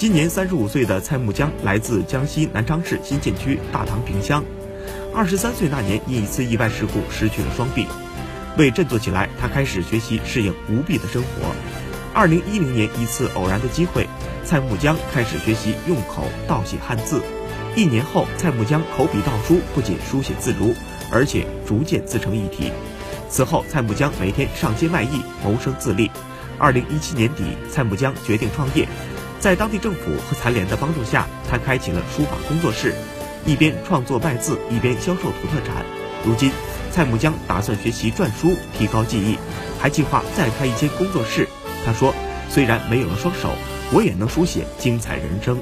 今年三十五岁的蔡木江来自江西南昌市新建区大唐坪乡。二十三岁那年，因一次意外事故失去了双臂。为振作起来，他开始学习适应无臂的生活。二零一零年，一次偶然的机会，蔡木江开始学习用口倒写汉字。一年后，蔡木江口笔倒书不仅书写自如，而且逐渐自成一体。此后，蔡木江每天上街卖艺，谋生自立。二零一七年底，蔡木江决定创业，在当地政府和残联的帮助下，他开启了书法工作室。一边创作卖字，一边销售土特产。如今，蔡木江打算学习篆书，提高技艺，还计划再开一间工作室。他说：“虽然没有了双手，我也能书写精彩人生。”